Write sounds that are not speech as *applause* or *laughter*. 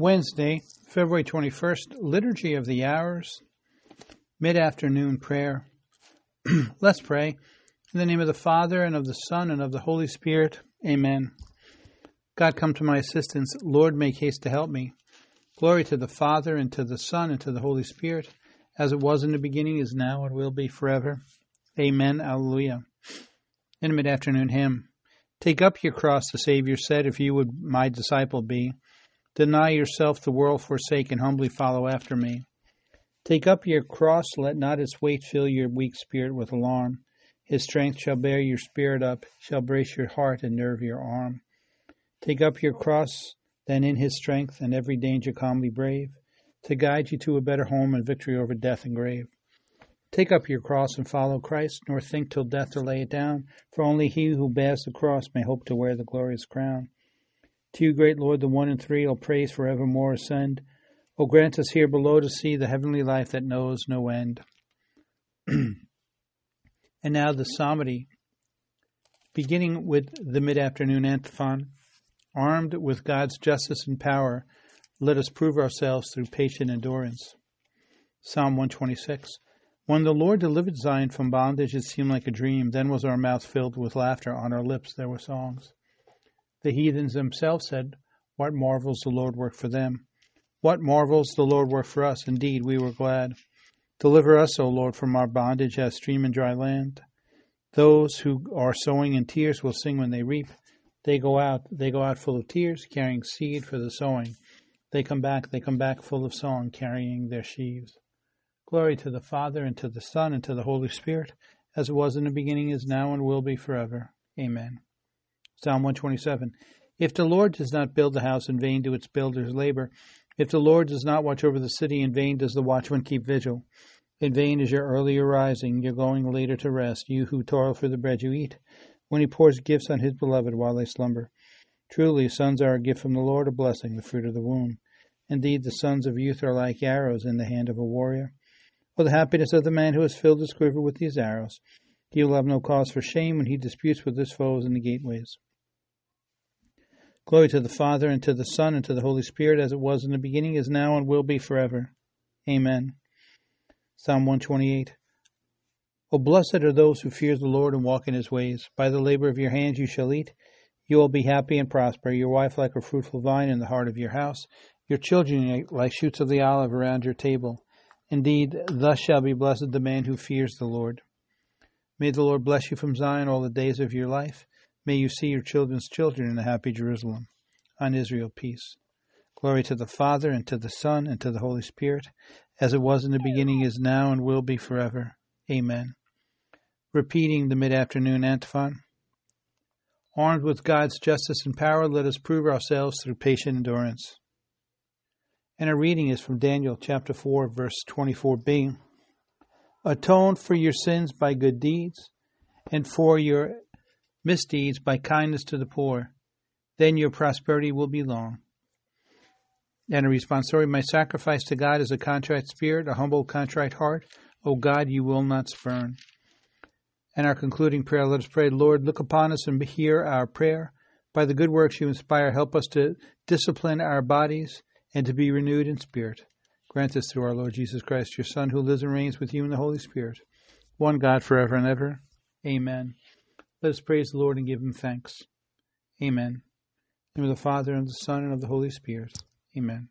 Wednesday, February 21st, Liturgy of the Hours, mid afternoon prayer. *clears throat* Let's pray. In the name of the Father, and of the Son, and of the Holy Spirit. Amen. God, come to my assistance. Lord, make haste to help me. Glory to the Father, and to the Son, and to the Holy Spirit, as it was in the beginning, is now, and will be forever. Amen. Alleluia. In mid afternoon hymn. Take up your cross, the Savior said, if you would my disciple be. Deny yourself, the world forsake, and humbly follow after me. Take up your cross, let not its weight fill your weak spirit with alarm. His strength shall bear your spirit up, shall brace your heart and nerve your arm. Take up your cross, then in his strength, and every danger calmly brave, to guide you to a better home and victory over death and grave. Take up your cross and follow Christ, nor think till death to lay it down, for only he who bears the cross may hope to wear the glorious crown. To you, great Lord, the one and three, all praise forevermore ascend. O grant us here below to see the heavenly life that knows no end. *clears throat* and now the psalmody, beginning with the mid afternoon antiphon. Armed with God's justice and power, let us prove ourselves through patient endurance. Psalm 126. When the Lord delivered Zion from bondage, it seemed like a dream. Then was our mouth filled with laughter, on our lips there were songs. The heathens themselves said, What marvels the Lord worked for them! What marvels the Lord worked for us! Indeed, we were glad. Deliver us, O Lord, from our bondage as stream and dry land. Those who are sowing in tears will sing when they reap. They go out, they go out full of tears, carrying seed for the sowing. They come back, they come back full of song, carrying their sheaves. Glory to the Father, and to the Son, and to the Holy Spirit, as it was in the beginning, is now, and will be forever. Amen. Psalm 127. If the Lord does not build the house, in vain do its builders labor. If the Lord does not watch over the city, in vain does the watchman keep vigil. In vain is your early arising, your going later to rest, you who toil for the bread you eat, when he pours gifts on his beloved while they slumber. Truly, sons are a gift from the Lord, a blessing, the fruit of the womb. Indeed, the sons of youth are like arrows in the hand of a warrior. For the happiness of the man who has filled his quiver with these arrows, he will have no cause for shame when he disputes with his foes in the gateways. Glory to the Father, and to the Son, and to the Holy Spirit, as it was in the beginning, is now, and will be forever. Amen. Psalm 128. O blessed are those who fear the Lord and walk in his ways. By the labor of your hands you shall eat. You will be happy and prosper, your wife like a fruitful vine in the heart of your house, your children like shoots of the olive around your table. Indeed, thus shall be blessed the man who fears the Lord. May the Lord bless you from Zion all the days of your life. May you see your children's children in the happy Jerusalem. On Israel, peace. Glory to the Father, and to the Son, and to the Holy Spirit, as it was in the beginning, is now, and will be forever. Amen. Repeating the mid afternoon antiphon. Armed with God's justice and power, let us prove ourselves through patient endurance. And our reading is from Daniel chapter 4, verse 24b. Atone for your sins by good deeds, and for your misdeeds by kindness to the poor. Then your prosperity will be long. And a responsorial, my sacrifice to God is a contrite spirit, a humble, contrite heart. O God, you will not spurn. And our concluding prayer, let us pray, Lord, look upon us and hear our prayer. By the good works you inspire, help us to discipline our bodies and to be renewed in spirit. Grant this through our Lord Jesus Christ, your Son, who lives and reigns with you in the Holy Spirit, one God forever and ever. Amen. Let us praise the Lord and give him thanks. Amen. In the name of the Father, and of the Son, and of the Holy Spirit. Amen.